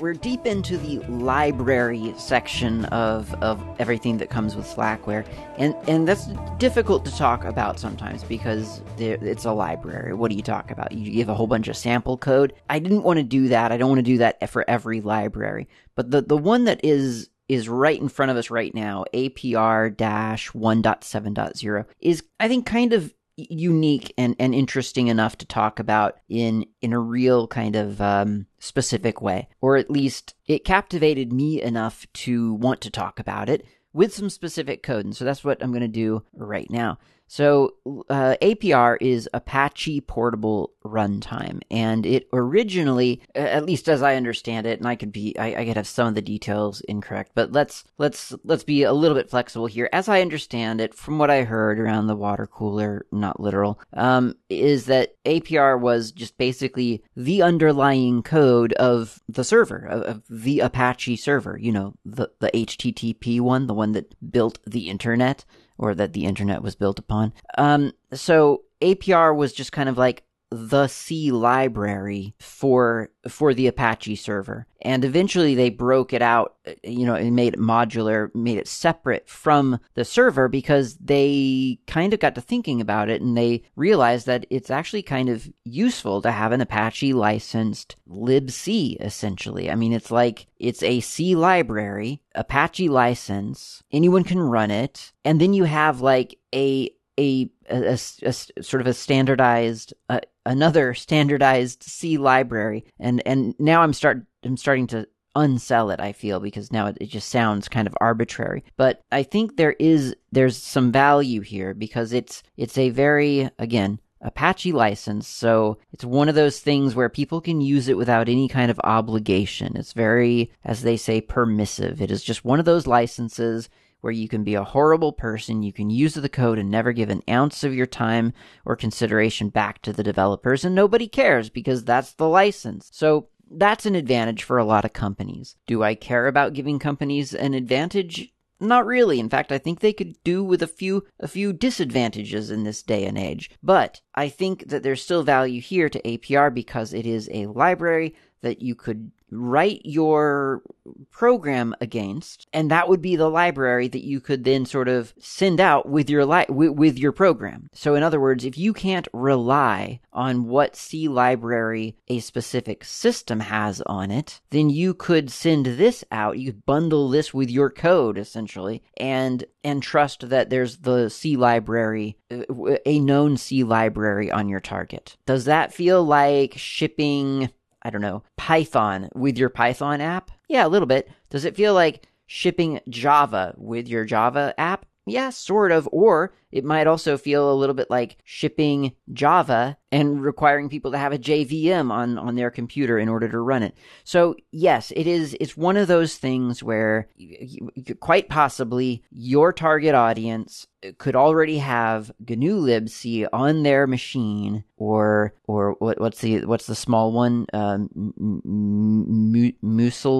We're deep into the library section of, of everything that comes with Slackware, and, and that's difficult to talk about sometimes because it's a library. What do you talk about? You give a whole bunch of sample code. I didn't want to do that. I don't want to do that for every library. But the, the one that is is right in front of us right now, APR 1.7.0, is I think kind of unique and, and interesting enough to talk about in in a real kind of um, specific way, or at least it captivated me enough to want to talk about it with some specific code. And so that's what I'm going to do right now. So uh, APR is Apache Portable Runtime, and it originally, at least as I understand it, and I could be, I, I, could have some of the details incorrect, but let's let's let's be a little bit flexible here. As I understand it, from what I heard around the water cooler, not literal, um, is that APR was just basically the underlying code of the server of, of the Apache server. You know, the the HTTP one, the one that built the internet or that the internet was built upon. Um, so APR was just kind of like the C library for for the Apache server. And eventually they broke it out, you know, and made it modular, made it separate from the server because they kind of got to thinking about it and they realized that it's actually kind of useful to have an Apache licensed libc essentially. I mean, it's like it's a C library, Apache license, anyone can run it, and then you have like a a, a, a, a, sort of a standardized uh, another standardized C library, and and now I'm start I'm starting to unsell it. I feel because now it, it just sounds kind of arbitrary, but I think there is there's some value here because it's it's a very again Apache license, so it's one of those things where people can use it without any kind of obligation. It's very, as they say, permissive. It is just one of those licenses where you can be a horrible person, you can use the code and never give an ounce of your time or consideration back to the developers, and nobody cares because that's the license. So that's an advantage for a lot of companies. Do I care about giving companies an advantage? Not really. In fact, I think they could do with a few a few disadvantages in this day and age. But I think that there's still value here to APR because it is a library that you could write your program against and that would be the library that you could then sort of send out with your li- with, with your program. So in other words if you can't rely on what c library a specific system has on it then you could send this out you could bundle this with your code essentially and and trust that there's the c library uh, a known c library on your target. Does that feel like shipping I don't know, Python with your Python app? Yeah, a little bit. Does it feel like shipping Java with your Java app? Yeah, sort of. Or it might also feel a little bit like shipping Java and requiring people to have a JVM on, on their computer in order to run it. So yes, it is, it's one of those things where you, you, quite possibly your target audience could already have GNU libc on their machine or, or what, what's the, what's the small one? Um,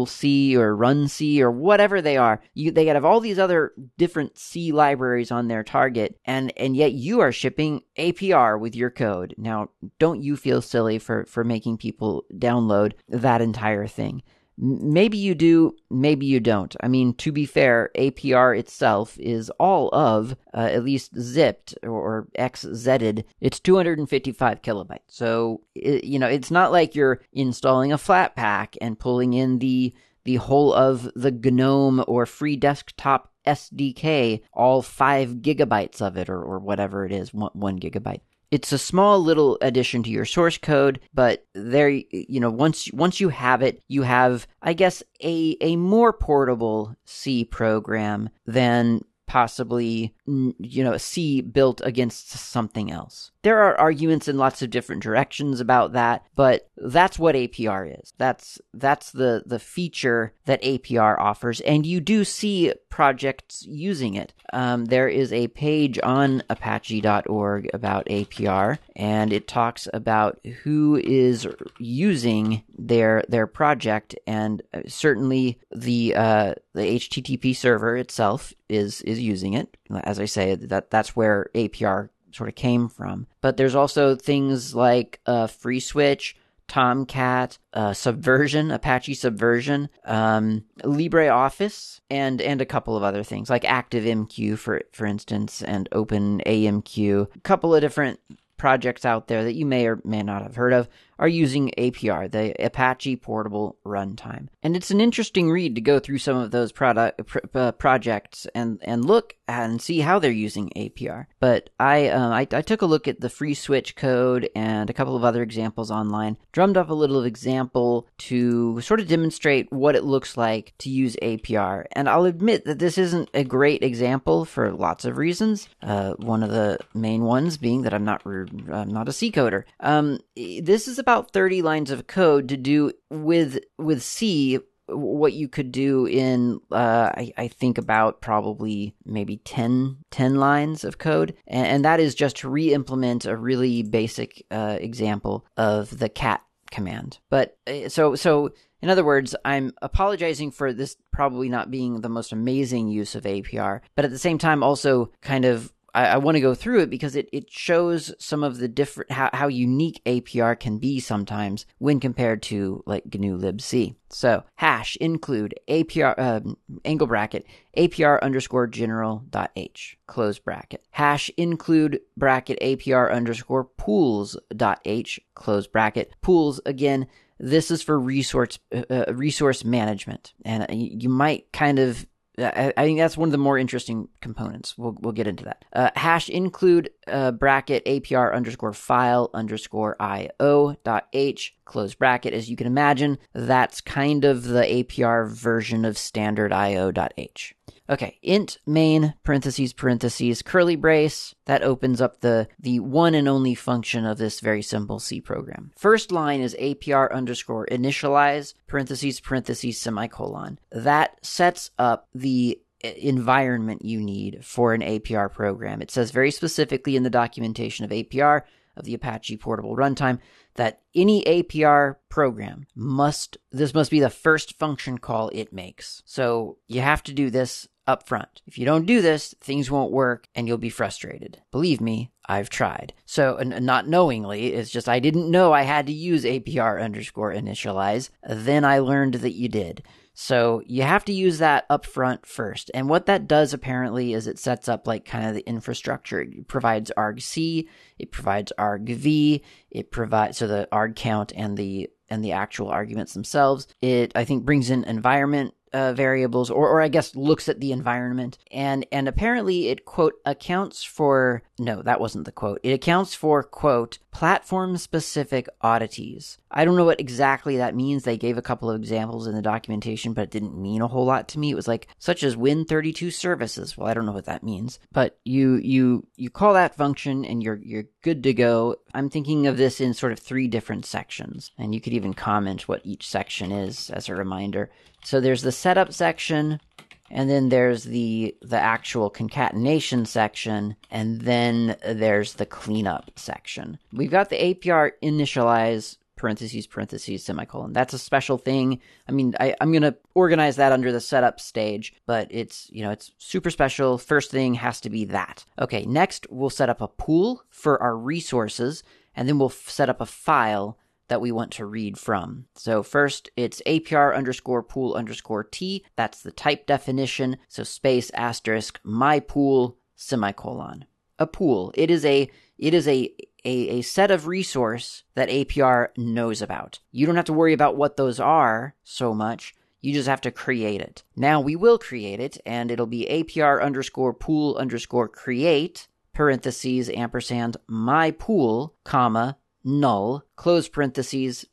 C or Run C or whatever they are. You, they have all these other different C libraries on their target and and yet you are shipping APR with your code. Now, don't you feel silly for for making people download that entire thing? Maybe you do, maybe you don't. I mean, to be fair, APR itself is all of, uh, at least zipped or XZed, it's 255 kilobytes. So, it, you know, it's not like you're installing a Flatpak and pulling in the the whole of the GNOME or free desktop SDK, all five gigabytes of it, or, or whatever it is, one, one gigabyte. It's a small little addition to your source code, but there, you know, once once you have it, you have, I guess, a a more portable C program than possibly, you know, see built against something else. There are arguments in lots of different directions about that, but that's what APR is. That's that's the the feature that APR offers, and you do see projects using it. Um, there is a page on Apache.org about APR, and it talks about who is using their their project, and uh, certainly the uh, the HTTP server itself is is using it. As I say, that that's where APR sort of came from. But there's also things like uh, FreeSWITCH, Tomcat, uh, Subversion, Apache Subversion, um, LibreOffice, and and a couple of other things like ActiveMQ for for instance, and OpenAMQ. A couple of different projects out there that you may or may not have heard of are using APR, the Apache Portable Runtime. And it's an interesting read to go through some of those product pr- uh, projects and and look and see how they're using APR. But I, um, I, I took a look at the FreeSWITCH code and a couple of other examples online, drummed up a little example to sort of demonstrate what it looks like to use APR. And I'll admit that this isn't a great example for lots of reasons. Uh, one of the main ones being that I'm not I'm not a C coder. Um, this is about 30 lines of code to do with with C what you could do in uh, I, I, think about probably maybe 10, 10 lines of code. And, and, that is just to re-implement a really basic uh, example of the cat command. But uh, so so in other words i'm apologizing for this probably not being the most amazing use of apr but at the same time also kind of I, I want to go through it because it, it shows some of the different how, how unique APR can be sometimes when compared to like GNU libc. So hash include APR um, angle bracket APR underscore general dot h close bracket hash include bracket APR underscore pools dot h close bracket pools again. This is for resource uh, uh resource management, and you might kind of I, I, think that's one of the more interesting components. We'll, we'll get into that. Uh, hash include uh, bracket APR underscore file underscore IO dot H close bracket. As you can imagine, that's kind of the APR version of standard IO dot H. Okay, int main parentheses parentheses curly brace. That opens up the the one and only function of this very simple C program. First line is APR underscore initialize parentheses parentheses semicolon. That sets up the uh, environment you need for an APR program. It says very specifically in the documentation of APR of the Apache portable runtime that any APR program must this must be the first function call it makes. So you have to do this up front. If you don't do this, things won't work and you'll be frustrated. Believe me, I've tried. So, and not knowingly, it's just I didn't know I had to use APR underscore initialize. Then I learned that you did. So you have to use that up front first. And what that does apparently is it sets up like kind of the infrastructure. It provides argc, it provides argv, it provides so the arg count and the and the actual arguments themselves. It I think brings in environment uh, variables, or, or I guess looks at the environment, and and apparently it quote accounts for no, that wasn't the quote. It accounts for quote platform specific oddities. I don't know what exactly that means. They gave a couple of examples in the documentation, but it didn't mean a whole lot to me. It was like such as Win32 services. Well, I don't know what that means, but you you you call that function and you're you're good to go. I'm thinking of this in sort of three different sections, and you could even comment what each section is as a reminder. So there's the setup section, and then there's the the actual concatenation section and then there's the cleanup section. We've got the apr initialize parentheses parentheses semicolon. That's a special thing. I mean I, i'm going to organize that under the setup stage but it's you know it's super special. First thing has to be that. Okay next we'll set up a pool for our resources and then we'll set up a file that we want to read from. So first, it's APR underscore pool underscore T. That's the type definition. So space asterisk my pool semicolon. A pool. It is a it is a a, a set of resource that APR knows about. You don't have to worry about what those are so much. You just have to create it. Now we will create it, and it'll be APR underscore pool underscore create parentheses ampersand my pool comma null, close parentheses,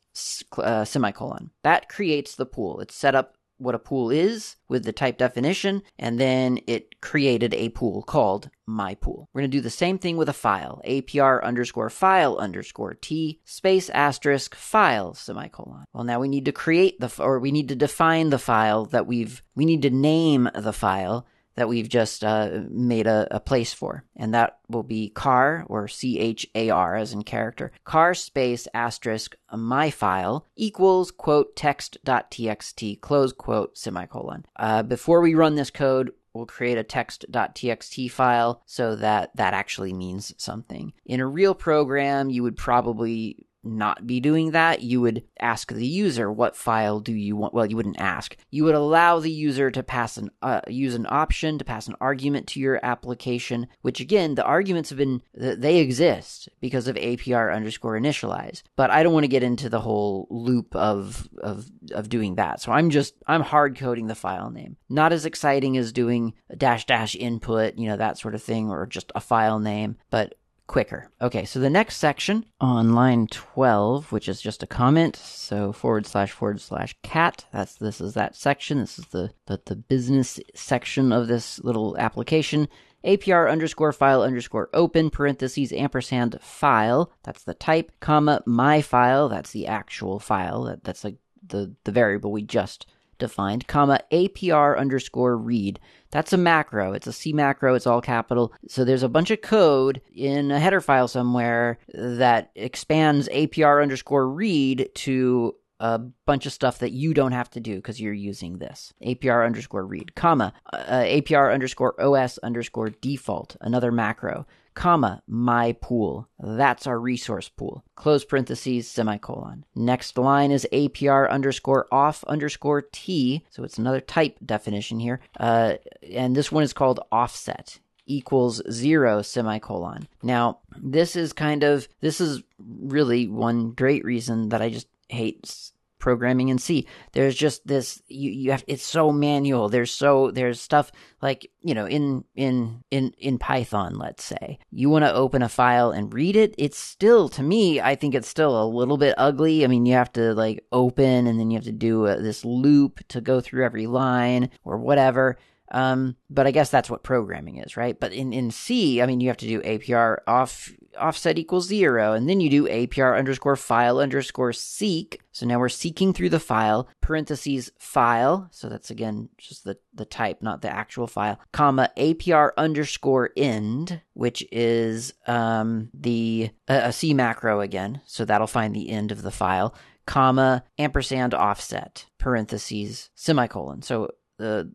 uh, semicolon. That creates the pool. It's set up what a pool is with the type definition, and then it created a pool called my pool. We're going to do the same thing with a file. APR underscore file underscore T space asterisk file semicolon. Well, now we need to create the, or we need to define the file that we've, we need to name the file that we've just uh, made a, a place for. And that will be car or C H A R as in character. Car space asterisk my file equals quote text.txt close quote semicolon. Uh, before we run this code, we'll create a text.txt file so that that actually means something. In a real program, you would probably not be doing that, you would ask the user what file do you want. Well, you wouldn't ask. You would allow the user to pass an uh, use an option to pass an argument to your application. Which again, the arguments have been they exist because of APR underscore initialize. But I don't want to get into the whole loop of of of doing that. So I'm just I'm hard coding the file name. Not as exciting as doing dash dash input, you know that sort of thing, or just a file name. But quicker. Okay, so the next section on line 12, which is just a comment, so forward slash forward slash cat, that's this is that section. This is the, the, the business section of this little application. APR underscore file underscore open parentheses ampersand file, that's the type, comma my file, that's the actual file, that, that's like the, the variable we just defined, comma APR underscore read. That's a macro. It's a C macro. It's all capital. So there's a bunch of code in a header file somewhere that expands APR underscore read to a bunch of stuff that you don't have to do because you're using this APR underscore read, comma, uh, APR underscore OS underscore default, another macro, comma, my pool. That's our resource pool. Close parentheses, semicolon. Next line is APR underscore off underscore T. So it's another type definition here. Uh, and this one is called offset equals zero semicolon. Now, this is kind of, this is really one great reason that I just hate programming in C. There's just this you you have it's so manual. There's so there's stuff like, you know, in in in in Python, let's say. You want to open a file and read it, it's still to me, I think it's still a little bit ugly. I mean, you have to like open and then you have to do a, this loop to go through every line or whatever. Um, but I guess that's what programming is, right? But in, in C, I mean, you have to do APR off offset equals zero, and then you do APR underscore file underscore seek. So now we're seeking through the file, parentheses file. So that's again just the, the type, not the actual file, comma APR underscore end, which is um, the a C macro again. So that'll find the end of the file, comma ampersand offset, parentheses semicolon. So the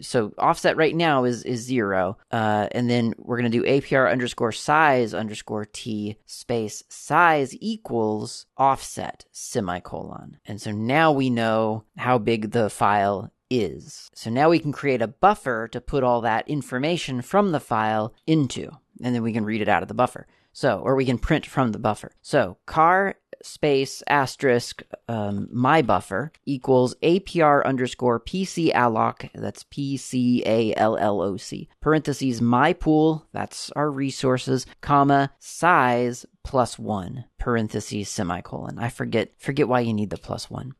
so offset right now is is zero, uh, and then we're gonna do APR underscore size underscore t space size equals offset semicolon, and so now we know how big the file is. So now we can create a buffer to put all that information from the file into, and then we can read it out of the buffer. So, or we can print from the buffer. So, car space asterisk um, my buffer equals APR underscore PC alloc, that's P C A L L O C, parentheses my pool, that's our resources, comma, size plus one, parentheses semicolon. I forget forget why you need the plus one.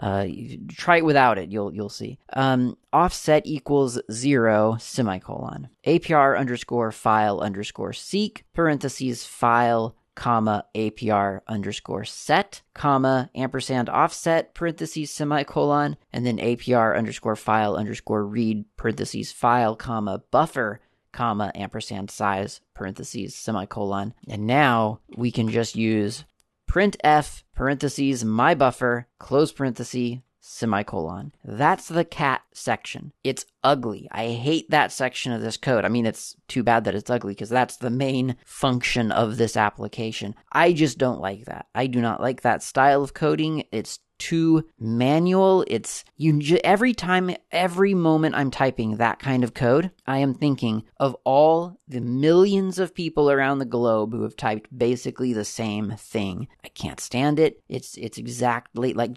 Uh, try it without it. You'll you'll see. Um, offset equals zero semicolon. APR underscore file underscore seek parentheses file comma APR underscore set, comma ampersand offset parentheses semicolon, and then APR underscore file underscore read parentheses file comma buffer comma ampersand size parentheses semicolon. And now we can just use printf parentheses my buffer close parenthesis semicolon. That's the cat section. It's ugly. I hate that section of this code. I mean, it's too bad that it's ugly because that's the main function of this application. I just don't like that. I do not like that style of coding. It's too manual. It's you every time, every moment I'm typing that kind of code, I am thinking of all the millions of people around the globe who have typed basically the same thing. I can't stand it. It's it's exactly like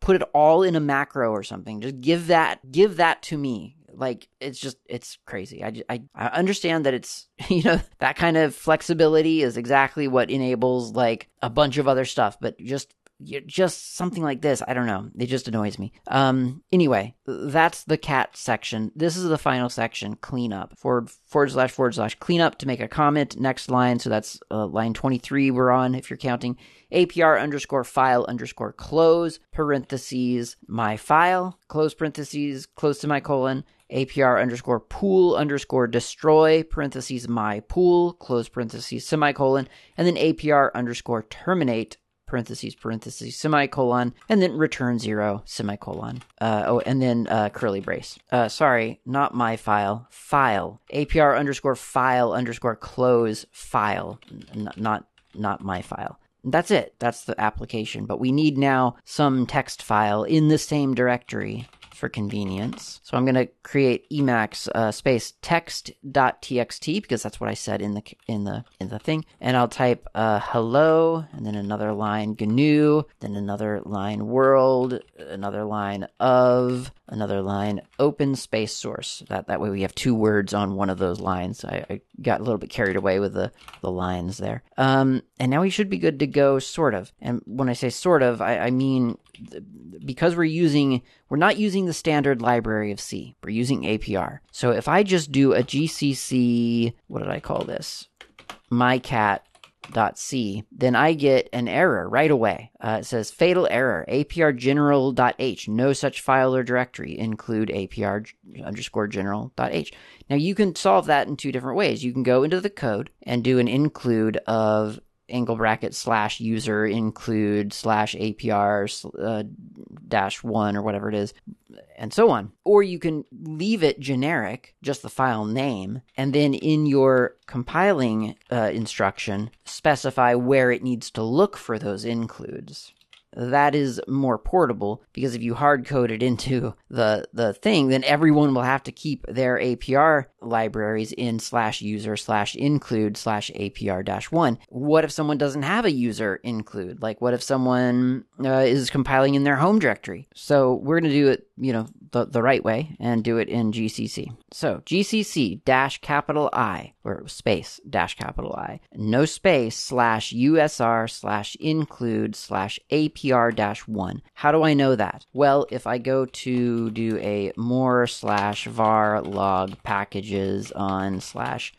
put it all in a macro or something. Just give that give that to me. Like it's just it's crazy. I, I I understand that it's you know that kind of flexibility is exactly what enables like a bunch of other stuff, but just just something like this. I don't know. It just annoys me. Um. Anyway, that's the cat section. This is the final section. Cleanup. Forward forward slash forward slash cleanup to make a comment. Next line. So that's uh, line twenty three. We're on if you're counting. APR underscore file underscore close parentheses my file close parentheses close to my semicolon APR underscore pool underscore destroy, parentheses my pool, close parentheses, semicolon, and then APR underscore terminate, parentheses, parentheses, semicolon, and then return zero, semicolon. Uh, oh, and then uh, curly brace. Uh, sorry, not my file. File. APR underscore file underscore close file. N- not not my file. That's it. That's the application. But we need now some text file in the same directory for convenience. So I'm going to create Emacs uh, space text.txt because that's what I said in the in the in the thing, and I'll type uh, hello and then another line GNU, then another line world, another line of, another line open space source. That that way we have two words on one of those lines. I, I got a little bit carried away with the the lines there. Um, and now we should be good to go, sort of. And when I say sort of, I, I mean because we're using we're not using the standard library of C. We're using APR. So if I just do a GCC, what did I call this? mycat.c, then I get an error right away. Uh, it says fatal error, APR general.h, no such file or directory, include APR underscore general.h. Now you can solve that in two different ways. You can go into the code and do an include of angle bracket slash user include slash APR uh, dash one or whatever it is, and so on. Or you can leave it generic, just the file name, and then in your compiling uh, instruction, specify where it needs to look for those includes that is more portable because if you hard code it into the the thing, then everyone will have to keep their APR libraries in slash user slash include slash APR dash one. What if someone doesn't have a user include? Like what if someone uh, is compiling in their home directory? So we're going to do it, you know, the, the right way and do it in GCC. So GCC dash capital I or space dash capital I, no space slash USR slash include slash APR dash one. How do I know that? Well, if I go to do a more slash var log packages on slash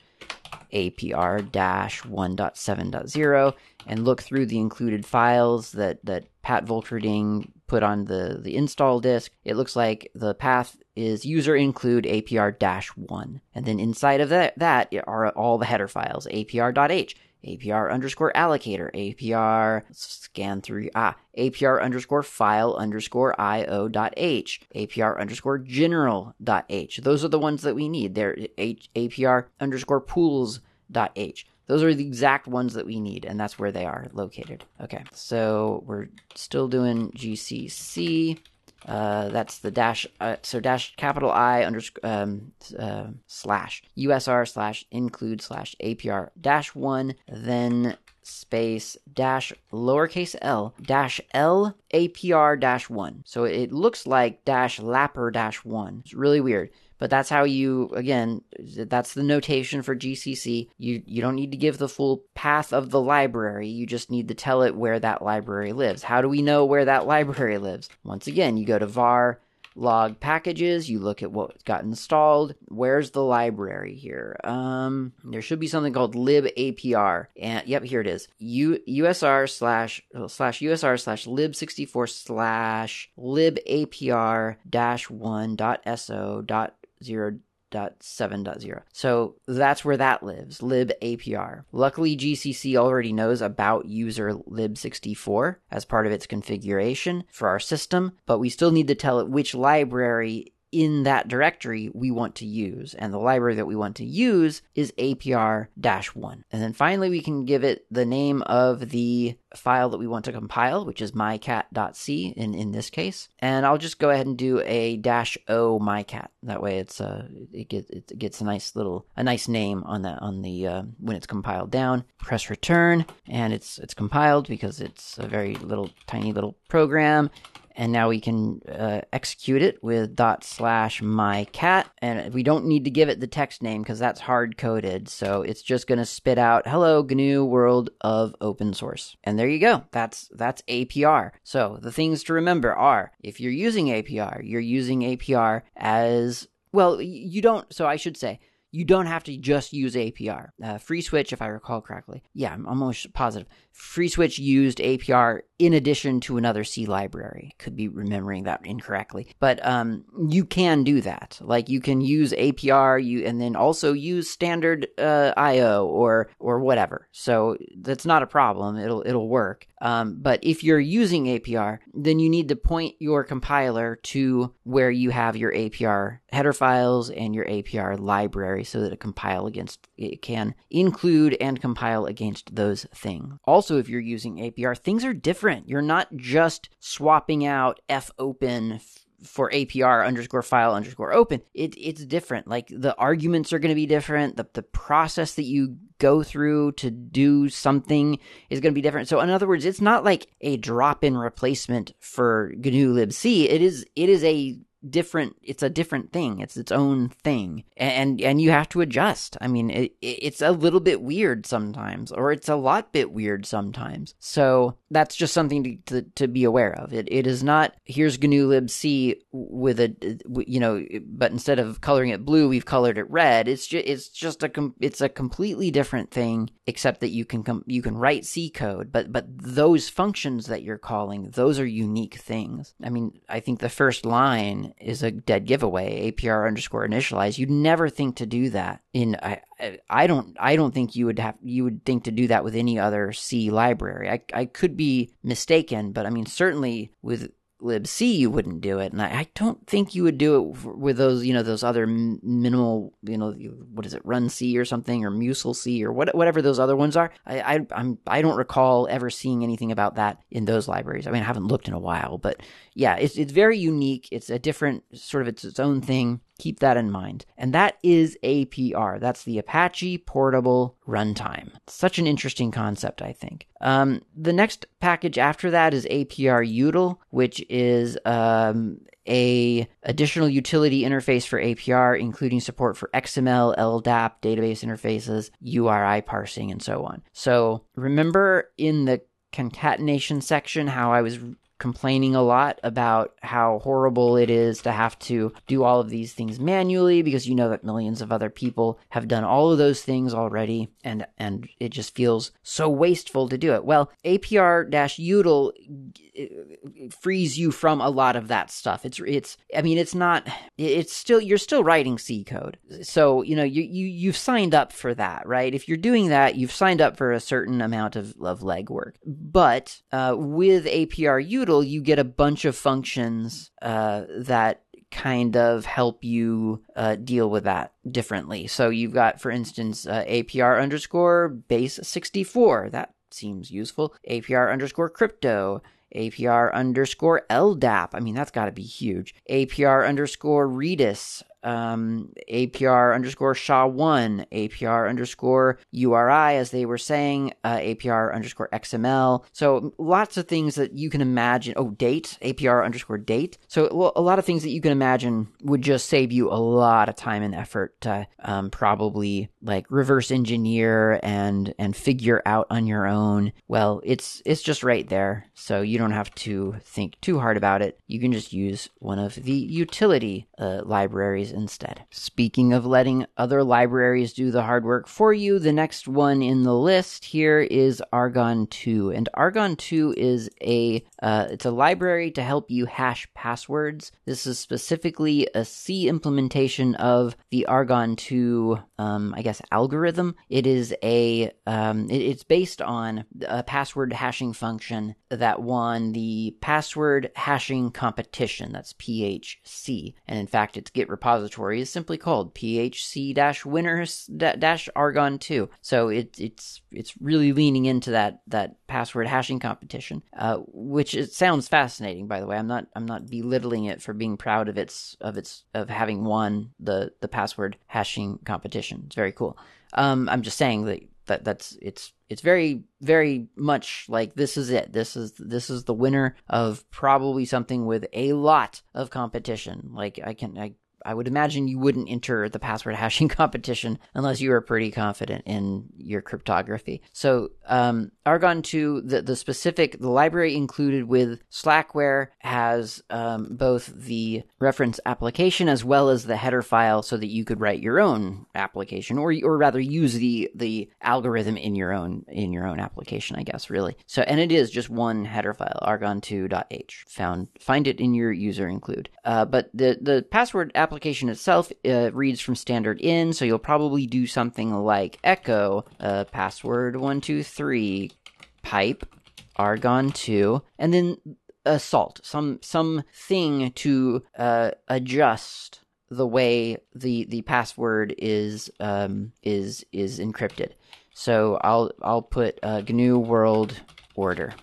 APR dash 1.7.0 and look through the included files that, that Pat Volkerding put on the, the install disk, it looks like the path is user include APR dash one. And then inside of that, that are all the header files, APR.h, APR underscore allocator, APR scan through, ah, APR underscore file underscore IO dot H, APR underscore general dot H. Those are the ones that we need. They're H, APR underscore pools dot H. Those are the exact ones that we need, and that's where they are located. Okay, so we're still doing GCC. Uh, that's the dash, uh, so dash capital I underscore um, uh, slash USR slash include slash APR dash one, then space dash lowercase l dash L APR dash one. So it looks like dash lapper dash one. It's really weird. But that's how you again that's the notation for GCC. You you don't need to give the full path of the library. You just need to tell it where that library lives. How do we know where that library lives? Once again, you go to var log packages, you look at what got installed. Where's the library here? Um, there should be something called libapr. And yep, here it is. U, USR slash oh, slash USR slash lib64 slash libapr dash one dot so dot 0.7.0. So that's where that lives, libapr. Luckily, GCC already knows about user lib64 as part of its configuration for our system, but we still need to tell it which library in that directory we want to use. And the library that we want to use is APR 1. And then finally, we can give it the name of the file that we want to compile, which is mycat.c in, in this case. And I'll just go ahead and do a dash o mycat. That way it's uh it gets it gets a nice little a nice name on that on the uh, when it's compiled down. Press return and it's it's compiled because it's a very little tiny little program and now we can uh, execute it with dot slash my cat and we don't need to give it the text name because that's hard coded so it's just going to spit out hello gnu world of open source. And there you go. That's that's apr so the things to remember are if you're using apr you're using apr as well you don't so i should say you don't have to just use APR. Uh, FreeSWITCH, if I recall correctly, yeah, I'm almost positive. FreeSWITCH used APR in addition to another C library. Could be remembering that incorrectly, but um, you can do that. Like you can use APR, you and then also use standard uh, I/O or or whatever. So that's not a problem. It'll it'll work. Um, but if you're using APR, then you need to point your compiler to where you have your APR header files and your APR library so that it compile against it can include and compile against those things. Also, if you're using APR, things are different. You're not just swapping out fopen for APR underscore file underscore open, it, it's different. Like the arguments are going to be different. The, the process that you go through to do something is going to be different. So in other words, it's not like a drop in replacement for GNU libc. It is, it is a different it's a different thing. It's its own thing. And and you have to adjust. I mean it, it's a little bit weird sometimes or it's a lot bit weird sometimes. So that's just something to, to, to be aware of. It it is not here's gnu libc with a you know but instead of coloring it blue we've colored it red. It's just it's just a it's a completely different thing except that you can com- you can write c code but but those functions that you're calling those are unique things. I mean i think the first line is a dead giveaway. APR underscore initialize. You'd never think to do that in. I, I don't. I don't think you would have. You would think to do that with any other C library. I I could be mistaken, but I mean certainly with libc you wouldn't do it. And I, I, don't think you would do it with those you know those other minimal you know what is it run c or something or musl c or what, whatever those other ones are. I, I i'm i don't recall ever seeing anything about that in those libraries. I mean i haven't looked in a while but yeah it's it's very unique. It's a different sort of it's its own thing Keep that in mind. And that is APR. That's the Apache Portable Runtime. Such an interesting concept, I think. Um, the next package after that is APR Util, which is um, a additional utility interface for APR, including support for XML, LDAP, database interfaces, URI parsing, and so on. So remember in the concatenation section how I was complaining a lot about how horrible it is to have to do all of these things manually because you know that millions of other people have done all of those things already and and it just feels so wasteful to do it. Well, APR-util frees you from a lot of that stuff. It's it's I mean it's not it's still you're still writing C code. So, you know, you you you've signed up for that, right? If you're doing that, you've signed up for a certain amount of of legwork. But uh, with APR-util you get a bunch of functions uh, that kind of help you uh, deal with that differently. So you've got, for instance, uh, APR underscore base 64. That seems useful. APR underscore crypto. APR underscore LDAP. I mean, that's got to be huge. APR underscore Redis um, APR underscore SHA1, APR underscore URI, as they were saying, uh, APR underscore XML. So lots of things that you can imagine. Oh, date, APR underscore date. So well, a lot of things that you can imagine would just save you a lot of time and effort to um, probably like reverse engineer and and figure out on your own. Well, it's it's just right there, so you don't have to think too hard about it. You can just use one of the utility uh, libraries instead. Speaking of letting other libraries do the hard work for you, the next one in the list here is Argon 2. And Argon 2 is a uh, it's a library to help you hash passwords. This is specifically a C implementation of the Argon 2, um, I guess, algorithm. It is a um, it, it's based on a password hashing function that won the password hashing competition. That's PHC, and in fact, its Git repository is simply called PHC-winners-argon2. So it, it's it's really leaning into that that password hashing competition, uh, which which it sounds fascinating by the way. I'm not i'm not belittling it for being proud of its of its of having won the the password hashing competition. It's very cool. Um i'm just saying that that that's it's it's very very much like this is it. This is this is the winner of probably something with a lot of competition. Like i can i I would imagine you wouldn't enter the password hashing competition unless you were pretty confident in your cryptography. So um, Argon 2, the, the specific, the library included with Slackware has um, both the reference application as well as the header file so that you could write your own application or, or rather use the, the algorithm in your own, in your own application, I guess, really. So, and it is just one header file, argon2.h. Found, find it in your user include. Uh, but the, the password application itself uh, reads from standard in, so you'll probably do something like echo uh, password 123 pipe argon 2 and then a salt some some thing to uh, adjust the way the the password is um, is is encrypted. So i'll i'll put uh, gnu world order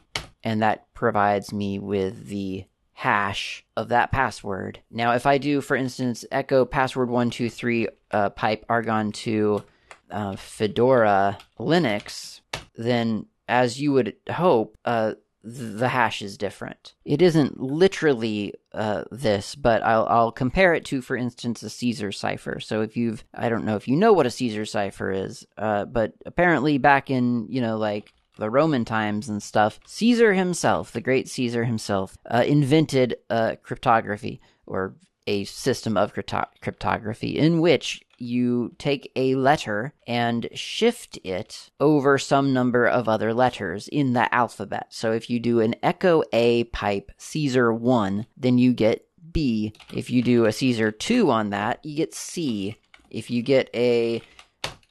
and that provides me with the hash of that password. Now, if I do, for instance, echo password one two three uh, pipe argon 2 uh, Fedora Linux, then as you would hope, uh, the hash is different. It isn't literally uh, this, but I'll, I'll compare it to, for instance, a Caesar cipher. So if you've, I don't know if you know what a Caesar cipher is, uh, but apparently back in, you know, like the Roman times and stuff, Caesar himself, the great Caesar himself, uh, invented uh, cryptography or a system of crypto- cryptography in which you take a letter and shift it over some number of other letters in the alphabet. So if you do an echo A pipe Caesar 1, then you get B. If you do a Caesar 2 on that, you get C. If you get a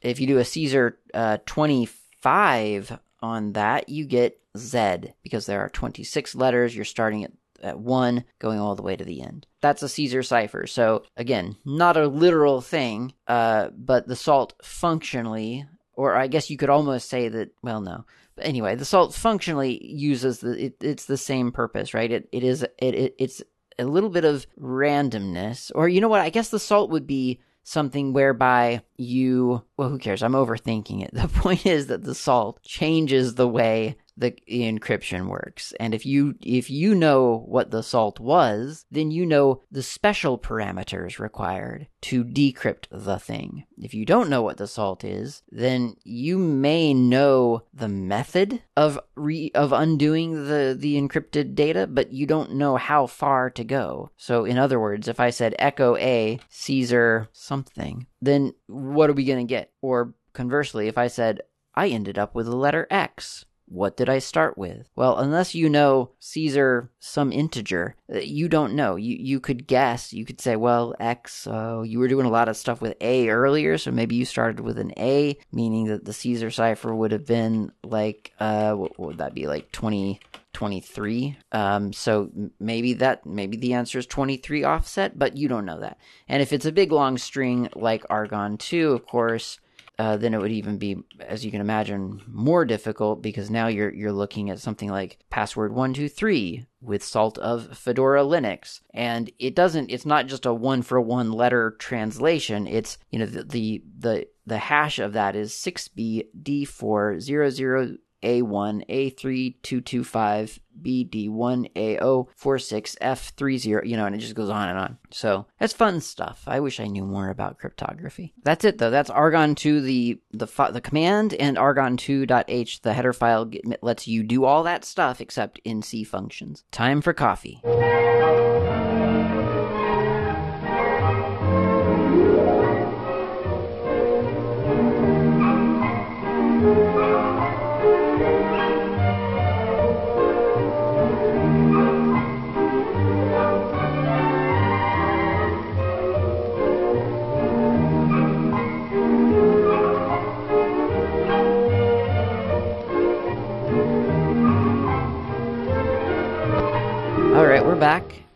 if you do a Caesar uh, 25 on that, you get Z because there are 26 letters. You're starting at, at 1, going all the way to the end. That's a Caesar cipher. So, again, not a literal thing, uh, but the salt functionally, or I guess you could almost say that, well, no. But anyway, the salt functionally uses the, it, it's the same purpose, right? It, it is, it, it, it's a little bit of randomness, or you know what? I guess the salt would be something whereby you, well, who cares? I'm overthinking it. The point is that the salt changes the way the encryption works. And if you if you know what the salt was, then you know the special parameters required to decrypt the thing. If you don't know what the salt is, then you may know the method of re- of undoing the the encrypted data, but you don't know how far to go. So in other words, if I said echo A Caesar something, then what are we going to get? Or conversely, if I said I ended up with the letter X, what did I start with? Well, unless you know Caesar some integer, uh, you don't know. You you could guess. You could say, well, X. Uh, you were doing a lot of stuff with A earlier, so maybe you started with an A, meaning that the Caesar cipher would have been like, uh, what, what would that be like twenty? 23 um, so maybe that maybe the answer is 23 offset but you don't know that and if it's a big long string like argon 2 of course uh, then it would even be, as you can imagine, more difficult because now you're you're looking at something like password one two three with salt of Fedora Linux, and it doesn't. It's not just a one for one letter translation. It's you know the the the, the hash of that is six B D four zero zero a1, A3225, BD1, A046, F30, you know, and it just goes on and on. So that's fun stuff. I wish I knew more about cryptography. That's it though. That's Argon 2, the the the command, and Argon2.h, the header file, lets you do all that stuff except in C functions. Time for coffee.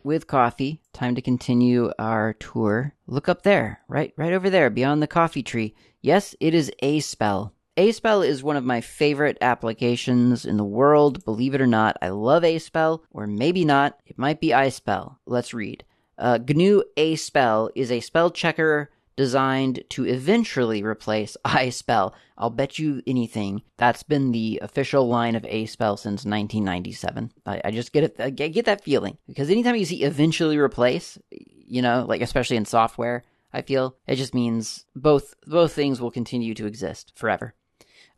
With coffee. Time to continue our tour. Look up there, right right over there, beyond the coffee tree. Yes, it is a spell. Aspell is one of my favorite applications in the world, believe it or not. I love Aspell or maybe not. It might be Ispell. Let's read. Uh, GNU Aspell is a spell checker designed to eventually replace iSpell. I'll bet you anything that's been the official line of Aspell since 1997. I, I just get it, I get that feeling because anytime you see eventually replace, you know, like especially in software. I feel it just means both both things will continue to exist forever.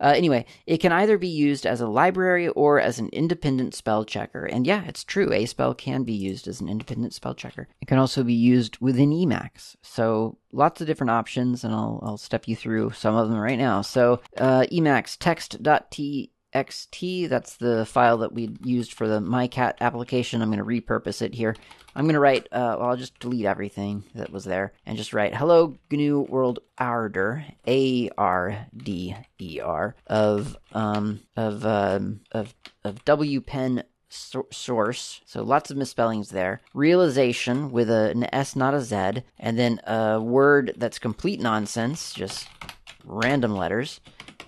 Uh, anyway, it can either be used as a library or as an independent spell checker. And yeah, it's true. Aspell can be used as an independent spell checker. It can also be used within Emacs. So lots of different options, and I'll, I'll step you through some of them right now. So uh, Emacs text.t xt. That's the file that we used for the MyCat application. I'm going to repurpose it here. I'm going to write, uh, well, I'll just delete everything that was there and just write hello GNU World Arder, A R D E R, of, um, of, um, of, of WPen source. So lots of misspellings there. Realization with a, an S, not a Z. And then a word that's complete nonsense, just random letters.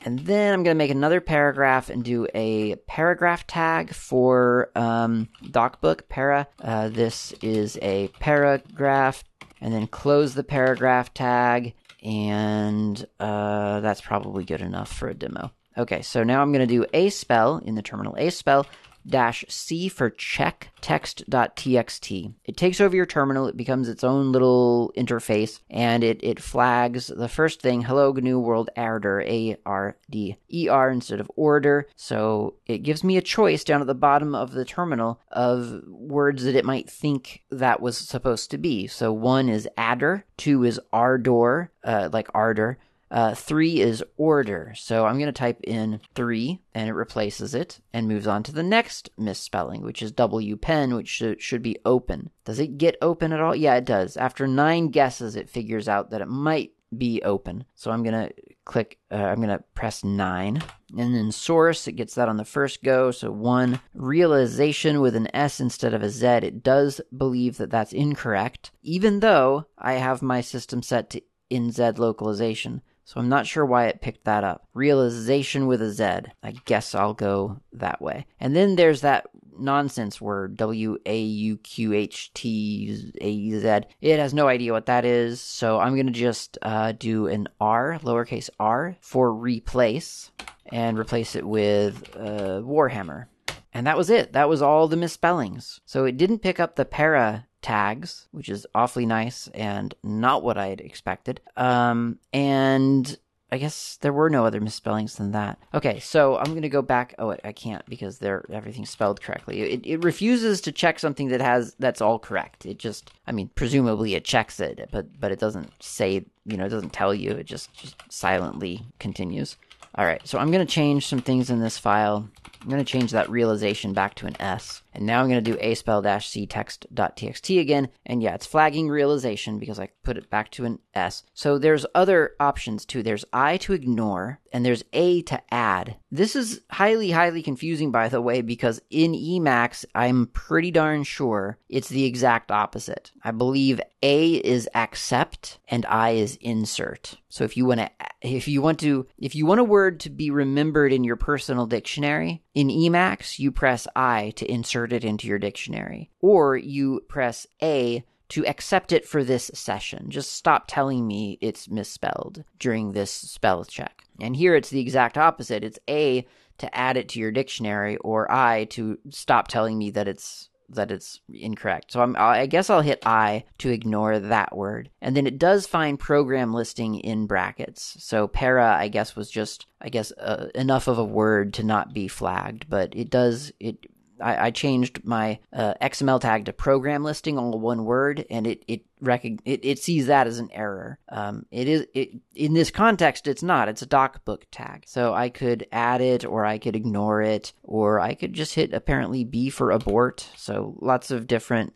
And then I'm going to make another paragraph and do a paragraph tag for um, DocBook para. Uh, this is a paragraph, and then close the paragraph tag, and uh, that's probably good enough for a demo. Okay, so now I'm going to do Aspell in the terminal, Aspell, dash C for check text.txt. It takes over your terminal, it becomes its own little interface, and it, it flags the first thing, hello GNU World Arder, A R D E R instead of order. So it gives me a choice down at the bottom of the terminal of words that it might think that was supposed to be. So one is adder, two is ardor, uh, like ardor. Uh, three is order. So I'm going to type in three and it replaces it and moves on to the next misspelling, which is W pen, which should, should be open. Does it get open at all? Yeah, it does. After nine guesses, it figures out that it might be open. So I'm going to click, uh, I'm going to press nine. And then source, it gets that on the first go. So one, realization with an S instead of a Z. It does believe that that's incorrect, even though I have my system set to in Z localization. So I'm not sure why it picked that up. Realization with a Z. I guess I'll go that way. And then there's that nonsense word, W A U Q H T A Z. It has no idea what that is, so I'm going to just uh, do an R, lowercase r, for replace, and replace it with uh, Warhammer. And that was it. That was all the misspellings. So it didn't pick up the para tags, which is awfully nice and not what I had expected. Um, and I guess there were no other misspellings than that. Okay, so I'm to go back. Oh, I can't because they're everything's spelled correctly. It, it refuses to check something that has that's all correct. It just, I mean, presumably it checks it, but but it doesn't say, you know, it doesn't tell you. It just just silently continues. All right, so I'm to change some things in this file. I'm to change that realization back to an S. And now I'm going to do Aspell dash c text.txt again. And yeah, it's flagging realization because I put it back to an S. So there's other options too. There's I to ignore and there's A to add. This is highly, highly confusing, by the way, because in Emacs, I'm pretty darn sure it's the exact opposite. I believe A is accept and I is insert. So if you want to, if you want to, if you want a word to be remembered in your personal dictionary, in Emacs, you press I to insert it into your dictionary, or you press A to accept it for this session. Just stop telling me it's misspelled during this spell check. And here it's the exact opposite. It's A to add it to your dictionary, or I to stop telling me that it's that it's incorrect. So I'm, I guess I'll hit I to ignore that word. And then it does find program listing in brackets. So para, I guess, was just, I guess, uh, enough of a word to not be flagged, but it does, it I, I changed my uh, XML tag to program listing, all one word, and it it, recog- it it sees that as an error. Um, it is it in this context, it's not. It's a docbook tag, so I could add it, or I could ignore it, or I could just hit apparently B for abort. So lots of different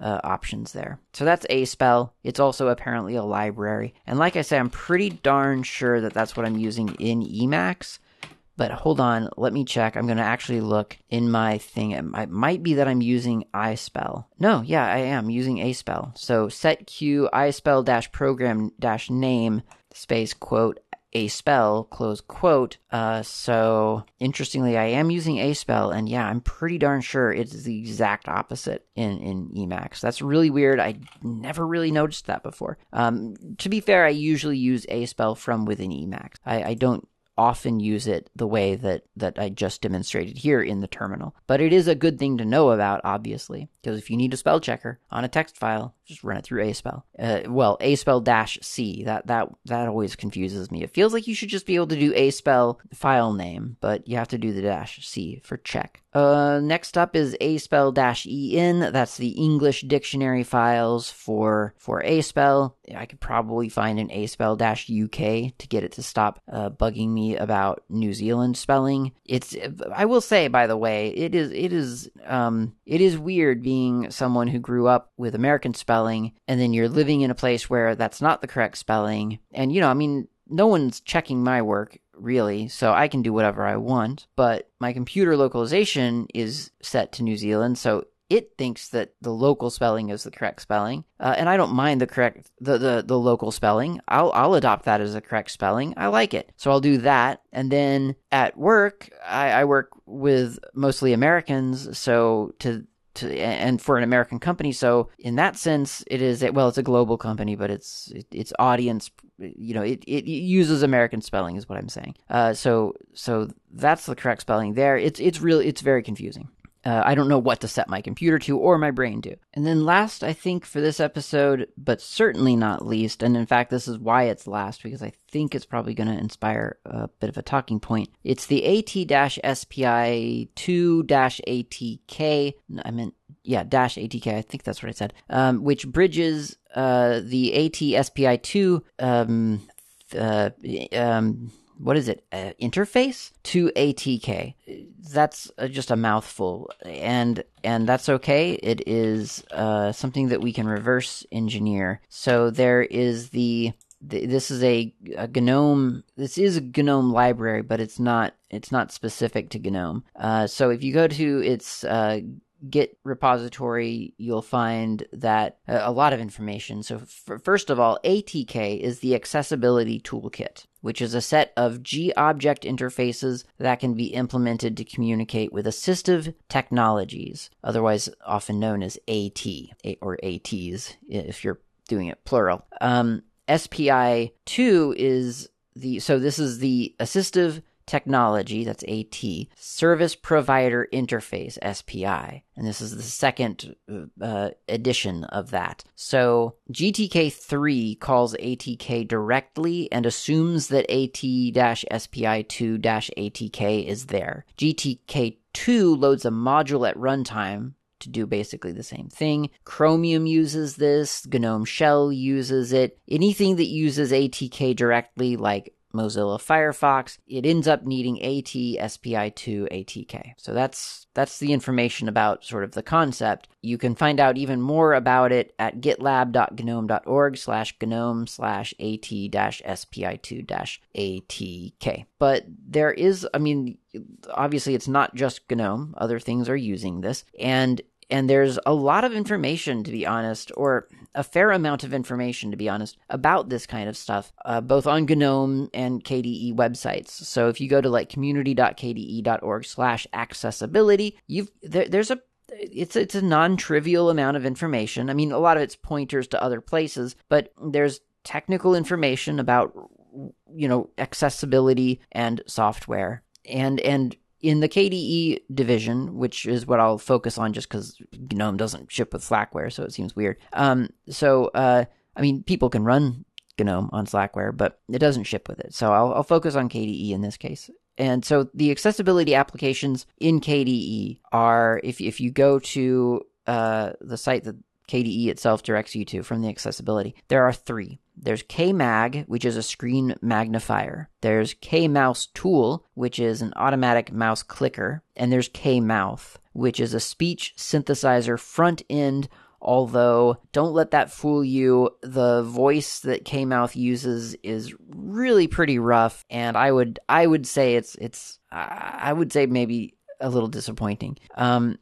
uh, options there. So that's Aspell. It's also apparently a library. And like I say, I'm pretty darn sure that that's what I'm using in Emacs. But hold on, let me check. I'm going to actually look in my thing. It might be that I'm using iSpell. No, yeah, I am using Aspell. So set q iSpell dash program dash name space quote Aspell close quote uh, so interestingly i am using Aspell and yeah i'm pretty darn sure it's the exact opposite in in emacs that's really weird i never really noticed that before um, to be fair i usually use Aspell from within emacs I, I don't often use it the way that, that I just demonstrated here in the terminal. But it is a good thing to know about, obviously, because if you need a spell checker on a text file, just run it through ASpell. Uh, well, ASpell dash C. That that that always confuses me. It feels like you should just be able to do ASpell file name, but you have to do the dash C for check. Uh, next up is ASpell EN. That's the English dictionary files for for ASpell. I could probably find an ASpell UK to get it to stop uh, bugging me about New Zealand spelling. It's I will say by the way, it is it is um it is weird being someone who grew up with American spelling and then you're living in a place where that's not the correct spelling. And you know, I mean, no one's checking my work really, so I can do whatever I want. But my computer localization is set to New Zealand, so it thinks that the local spelling is the correct spelling, uh, and I don't mind the correct the, the the local spelling. I'll I'll adopt that as the correct spelling. I like it, so I'll do that. And then at work, I, I work with mostly Americans, so to to, and for an American company. So in that sense, it is well, it's a global company, but it's it, its audience, you know, it, it uses American spelling is what I'm saying. Uh, so so that's the correct spelling there. It's it's really it's very confusing. Uh, I don't know what to set my computer to or my brain to. And then last, I think for this episode, but certainly not least, and in fact, this is why it's last because I think it's probably going to inspire a bit of a talking point. It's the AT-SPI 2-ATK. I meant yeah, dash ATK. I think that's what I said. Um, which bridges uh, the AT-SPI 2 um, uh, um, what is it uh, interface to ATK. That's uh, just a mouthful, and and that's okay. It is uh, something that we can reverse engineer. So there is the this is a, a, GNOME. This is a GNOME library, but it's not. It's not specific to GNOME. Uh, so if you go to its uh, Git repository, you'll find that uh, a lot of information. So, f- first of all, ATK is the Accessibility Toolkit, which is a set of GObject interfaces that can be implemented to communicate with assistive technologies, otherwise often known as AT or ATs if you're doing it plural. Um, SPI 2 is the so this is the assistive Technology, that's AT, Service Provider Interface, SPI. And this is the second uh, edition of that. So GTK3 calls ATK directly and assumes that AT-SPI2-ATK is there. GTK2 loads a module at runtime to do basically the same thing. Chromium uses this, GNOME Shell uses it. Anything that uses ATK directly, like Mozilla Firefox, it ends up needing AT SPI2 ATK. So that's that's the information about sort of the concept. You can find out even more about it at gitlab.gnome.org slash gnome slash AT SPI2 ATK. But there is, I mean, obviously it's not just GNOME. Other things are using this. And and there's a lot of information, to be honest, or a fair amount of information, to be honest, about this kind of stuff, uh, both on GNOME and KDE websites. So if you go to like community.kde.org slash accessibility, you've there, there's a it's it's a non-trivial amount of information. I mean, a lot of it's pointers to other places, but there's technical information about you know accessibility and software and and in the KDE division, which is what I'll focus on just because GNOME doesn't ship with Slackware, so it seems weird. Um, so, uh, I mean, people can run GNOME on Slackware, but it doesn't ship with it. So I'll, I'll focus on KDE in this case. And so the accessibility applications in KDE are, if, if you go to uh, the site that KDE itself directs you to from the accessibility, there are three. There's KMag, which is a screen magnifier. There's KMouse Tool, which is an automatic mouse clicker. And there's KMouth, which is a speech synthesizer front end although don't let that fool you the voice that kmouth uses is really pretty rough and i would i would say it's it's i would say maybe a little disappointing um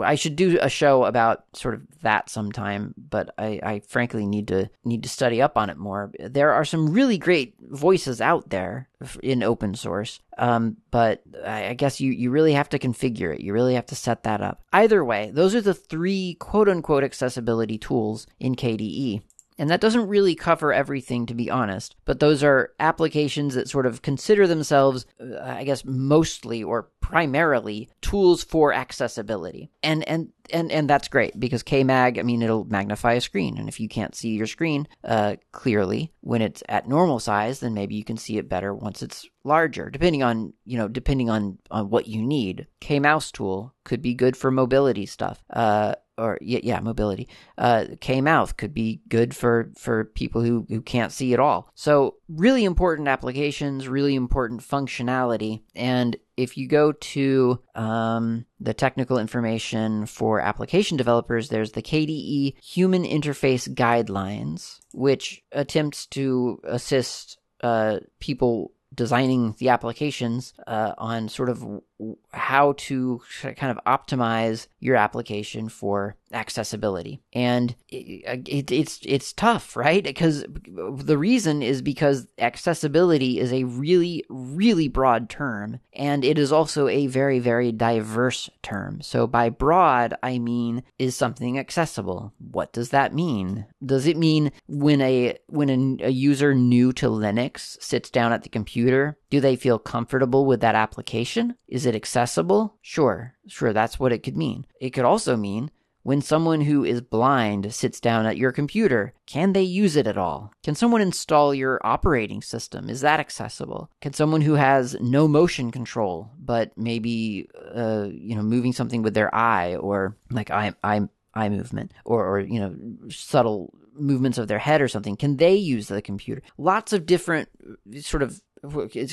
I should do a show about sort of that sometime, but I, I, frankly need to need to study up on it more. There are some really great voices out there in open source, um, but I, I guess you you really have to configure it. You really have to set that up. Either way, those are the three quote unquote accessibility tools in KDE. And that doesn't really cover everything, to be honest, but those are applications that sort of consider themselves, uh, I guess, mostly or primarily tools for accessibility. And, and, and, and that's great because KMag, I mean, it'll magnify a screen. And if you can't see your screen uh, clearly when it's at normal size, then maybe you can see it better once it's larger, depending on, you know, depending on, on what you need. K Mouse tool could be good for mobility stuff. Uh, or yeah, yeah mobility. Uh, K mouth could be good for for people who who can't see at all. So really important applications, really important functionality, and if you go to um, the technical information for application developers, there's the KDE Human Interface Guidelines, which attempts to assist uh, people designing the applications uh, on sort of how to kind of optimize your application for accessibility. And it, it, it's it's tough, right? Because the reason is because accessibility is a really really broad term and it is also a very very diverse term. So by broad I mean is something accessible. What does that mean? Does it mean when a when a, a user new to Linux sits down at the computer, do they feel comfortable with that application? Is it accessible? Sure, sure, that's what it could mean. It could also mean when someone who is blind sits down at your computer, can they use it at all? Can someone install your operating system? Is that accessible? Can someone who has no motion control, but maybe uh, you know moving something with their eye or like eye eye eye movement or or you know subtle movements of their head or something, can they use the computer? Lots of different sort of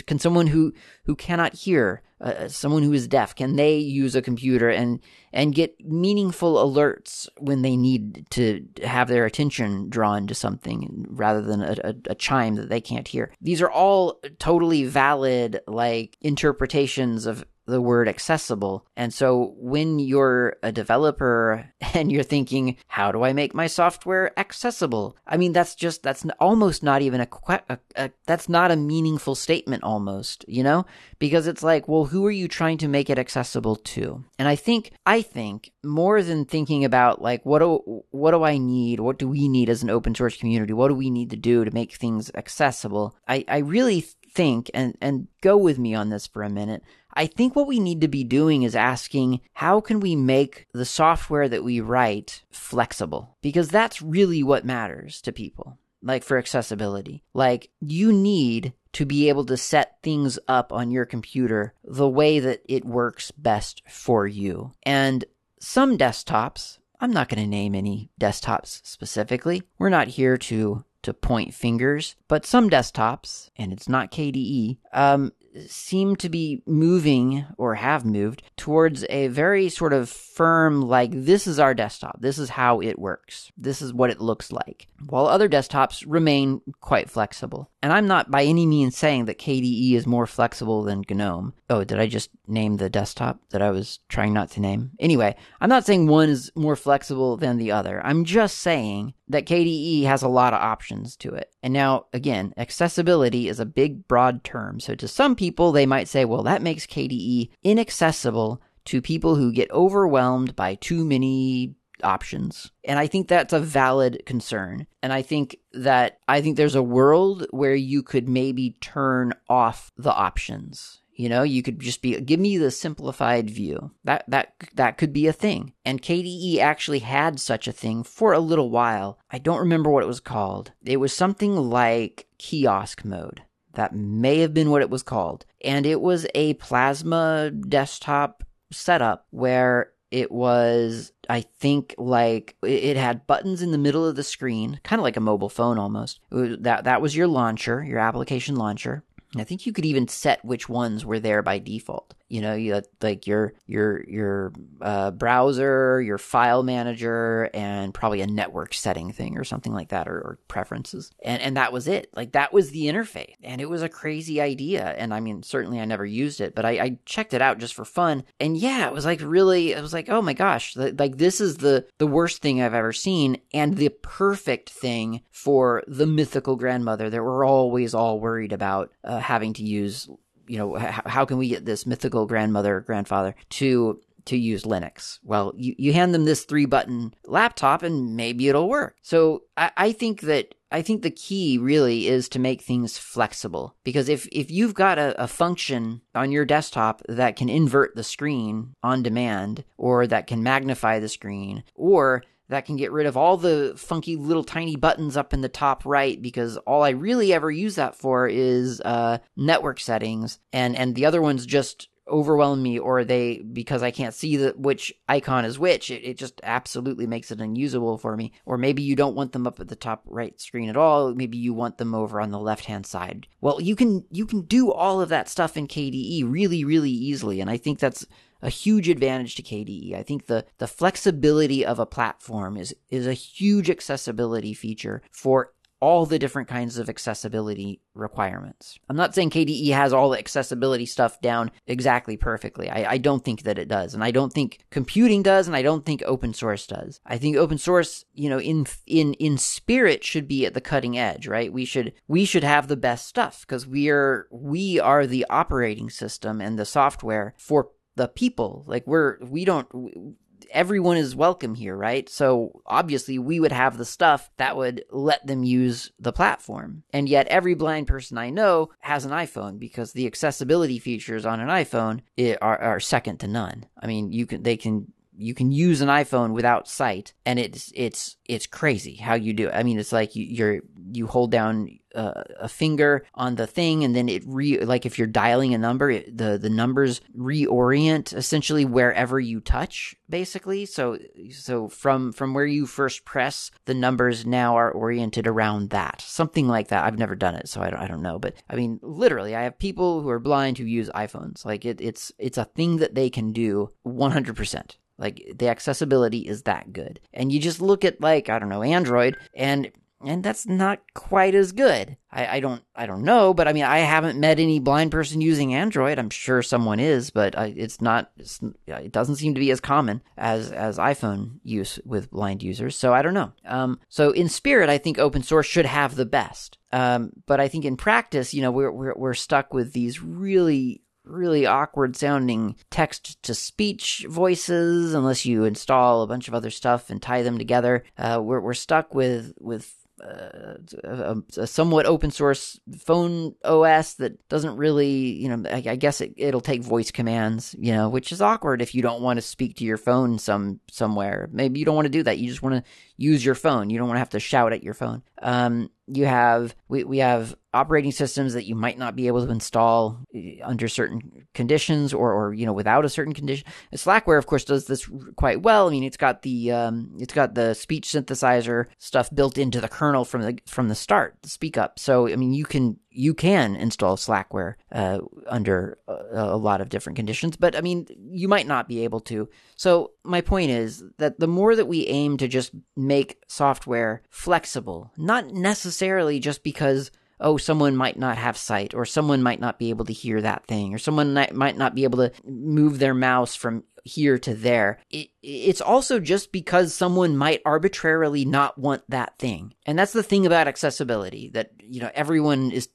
can someone who who cannot hear uh, uh, someone who is deaf can they use a computer and and get meaningful alerts when they need to have their attention drawn to something rather than a, a, a chime that they can't hear? These are all totally valid like interpretations of the word accessible. And so when you're a developer and you're thinking, how do I make my software accessible? I mean, that's just, that's almost not even a, a, a, that's not a meaningful statement almost, you know? Because it's like, well, who are you trying to make it accessible to? And I think, I think more than thinking about like, what do, what do I need? What do we need as an open source community? What do we need to do to make things accessible? I, I really think, and, and go with me on this for a minute, I think what we need to be doing is asking how can we make the software that we write flexible? Because that's really what matters to people, like for accessibility. Like, you need to be able to set things up on your computer the way that it works best for you. And some desktops, I'm not going to name any desktops specifically. We're not here to to point fingers, but some desktops, and it's not KDE, um, seem to be moving or have moved towards a very sort of firm, like, this is our desktop. This is how it works. This is what it looks like. While other desktops remain quite flexible. And I'm not by any means saying that KDE is more flexible than GNOME. Oh, did I just name the desktop that I was trying not to name? Anyway, I'm not saying one is more flexible than the other. I'm just saying that KDE has a lot of options to it. And now, again, accessibility is a big, broad term. So to some people, they might say, well, that makes KDE inaccessible to people who get overwhelmed by too many options. And I think that's a valid concern. And I think that I think there's a world where you could maybe turn off the options. You know, you could just be give me the simplified view. That that that could be a thing. And KDE actually had such a thing for a little while. I don't remember what it was called. It was something like kiosk mode. That may have been what it was called. And it was a plasma desktop setup where it was i think like it had buttons in the middle of the screen kind of like a mobile phone almost was, that that was your launcher your application launcher I think you could even set which ones were there by default. You know, you like your your your uh, browser, your file manager, and probably a network setting thing or something like that, or, or, preferences. And and that was it. Like that was the interface, and it was a crazy idea. And I mean, certainly I never used it, but I, I checked it out just for fun. And yeah, it was like really, it was like, oh my gosh, like this is the the worst thing I've ever seen, and the perfect thing for the mythical grandmother that we're always all worried about uh, having to use you know, how, can we get this mythical grandmother, or grandfather to to use Linux. Well, you, you hand them this three button laptop and maybe it'll work. So I, I think that I think the key really is to make things flexible because if, if you've got a, a, function on your desktop that can invert the screen on demand or that can magnify the screen or that can get rid of all the funky little tiny buttons up in the top right because all I really ever use that for is uh, network settings and and the other ones just overwhelm me or they because I can't see the which icon is which it, it just absolutely makes it unusable for me. Or maybe you don't want them up at the top right screen at all maybe you want them over on the left hand side. Well you can you can do all of that stuff in KDE really really easily and I think that's a huge advantage to KDE. I think the the flexibility of a platform is is a huge accessibility feature for all the different kinds of accessibility requirements. I'm not saying KDE has all the accessibility stuff down exactly perfectly. I, I, don't think that it does. And I don't think computing does, and I don't think open source does. I think open source, you know, in in in spirit should be at the cutting edge, right? We should we should have the best stuff because we are we are the operating system and the software for the people. Like we're we don't everyone is welcome here, right? So obviously we would have the stuff that would let them use the platform. And yet every blind person I know has an iPhone because the accessibility features on an iPhone are, are second to none. I mean, you can they can you can use an iPhone without sight, and it's it's it's crazy how you do it. I mean, it's like you, you're you hold down uh, a finger on the thing, and then it re like if you're dialing a number, it, the the numbers reorient essentially wherever you touch, basically. So so from from where you first press, the numbers now are oriented around that, something like that. I've never done it, so I don't I don't know, but I mean, literally, I have people who are blind who use iPhones. Like it, it's it's a thing that they can do 100 percent like the accessibility is that good. And you just look at like, I don't know, Android and and that's not quite as good. I, I don't I don't know, but I mean I haven't met any blind person using Android. I'm sure someone is, but I, it's not. It's, it doesn't seem to be as common as as iPhone use with blind users. So I don't know. Um, so in spirit, I think open source should have the best. Um, but I think in practice, you know, we're we're, we're stuck with these really really awkward sounding text to speech voices unless you install a bunch of other stuff and tie them together. Uh, we're, we're stuck with, with uh, a, a, somewhat open source phone OS that doesn't really, you know, I, I guess it, it'll take voice commands, you know, which is awkward if you don't want to speak to your phone some somewhere. Maybe you don't want to do that. You just want to use your phone. You don't want to have to shout at your phone. Um, you have we, we have operating systems that you might not be able to install eh, under certain conditions or, or you know without a certain condition slackware of course does this quite well i mean it's got the um, it's got the speech synthesizer stuff built into the kernel from the from the start the Speakup so i mean you can you can install slackware uh, under a, a lot of different conditions but i mean you might not be able to. So my point is that the more that we aim to just make software flexible not necessarily just because oh, someone might not have sight, or someone might not be able to hear that thing, or someone might not be able to move their mouse from here to there. It, it's also just because someone might arbitrarily not want that thing. And that's the thing about accessibility that, you know, everyone is,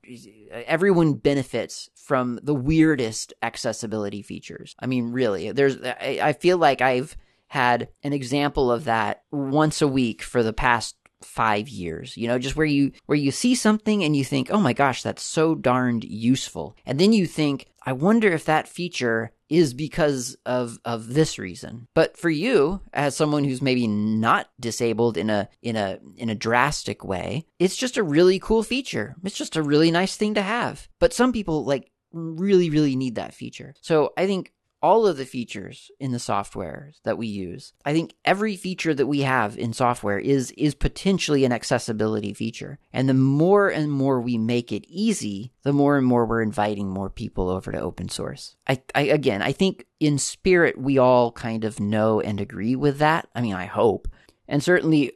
everyone benefits from the weirdest accessibility features. I mean, really, there's, I, I feel like I've, had an example of that once a week for the past five years you know just where you where you see something and you think oh my gosh that's so darned useful and then you think i wonder if that feature is because of of this reason. But for you as someone who's maybe not disabled in a in a in a drastic way it's just a really cool feature. It's just a really nice thing to have. But some people like really really need that feature. So i think all of the features in the software that we use. I think every feature that we have in software is is potentially an accessibility feature. And the more and more we make it easy, the more and more we're inviting more people over to open source. I, I again, I think in spirit we all kind of know and agree with that. I mean, I hope. And certainly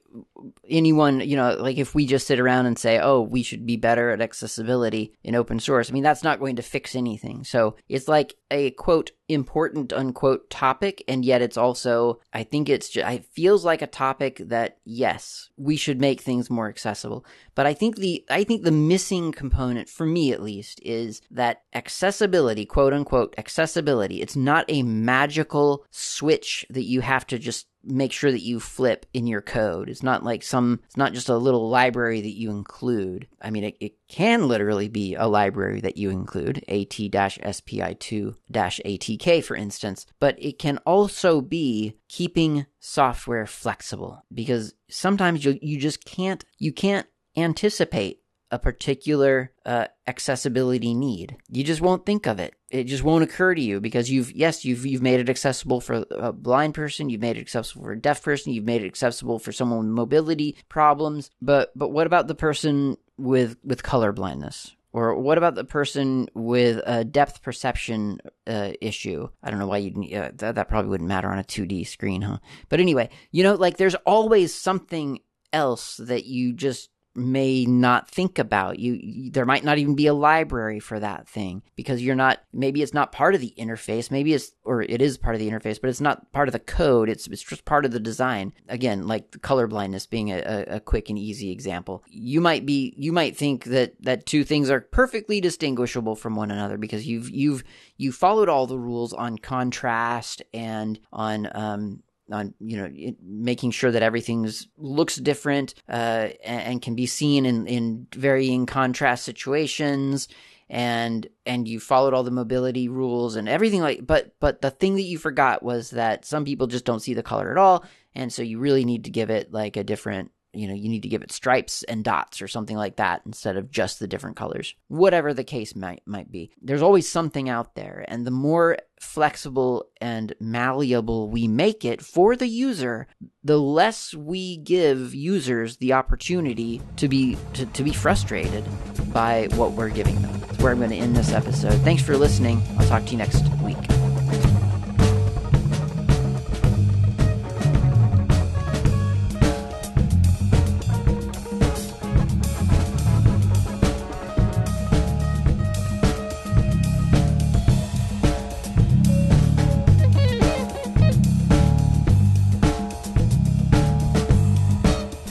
anyone, you know, like if we just sit around and say, oh, we should be better at accessibility in open source, I mean, that's not going to fix anything. So it's like a quote, important unquote topic. And yet it's also, I think it's, just, it feels like a topic that, yes, we should make things more accessible. But I think the, I think the missing component for me at least is that accessibility, quote unquote, accessibility. It's not a magical switch that you have to just make sure that you flip in your code. It's not like some, it's not just a little library that you include. I mean, it, it can literally be a library that you include, AT-SPI2-ATK, for instance, but it can also be keeping software flexible because sometimes you, you just can't, you can't anticipate a particular uh, accessibility need. You just won't think of it. It just won't occur to you because you've yes you've you've made it accessible for a blind person, you've made it accessible for a deaf person, you've made it accessible for someone with mobility problems. But but what about the person with with color blindness? Or what about the person with a depth perception uh, issue? I don't know why you'd uh, that, that probably wouldn't matter on a 2D screen, huh? But anyway, you know, like there's always something else that you just may not think about you, there might not even be a library for that thing because you're not maybe it's not part of the interface maybe it's or it is part of the interface but it's not part of the code it's it's just part of the design. Again like color blindness being a, a quick and easy example. You might be you might think that that two things are perfectly distinguishable from one another because you've you've you followed all the rules on contrast and on um on you know making sure that everything's looks different uh, and, and, can be seen in in varying contrast situations. And and you followed all the mobility rules and everything like but but the thing that you forgot was that some people just don't see the color at all. And so you really need to give it like a different you know, you need to give it stripes and dots or something like that instead of just the different colors. Whatever the case might might be. There's always something out there, and the more flexible and malleable we make it for the user, the less we give users the opportunity to be to, to be frustrated by what we're giving them. That's where I'm going to end this episode. Thanks for listening. I'll talk to you next week.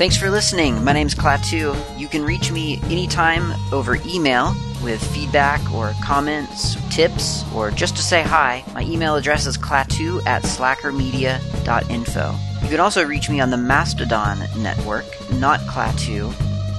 Thanks for listening. My name name's Klaatu. You can reach me anytime over email with feedback or comments, tips, or just to say hi. My email address is klaatu at slackermedia.info. You can also reach me on the Mastodon network, not Klaatu,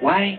Why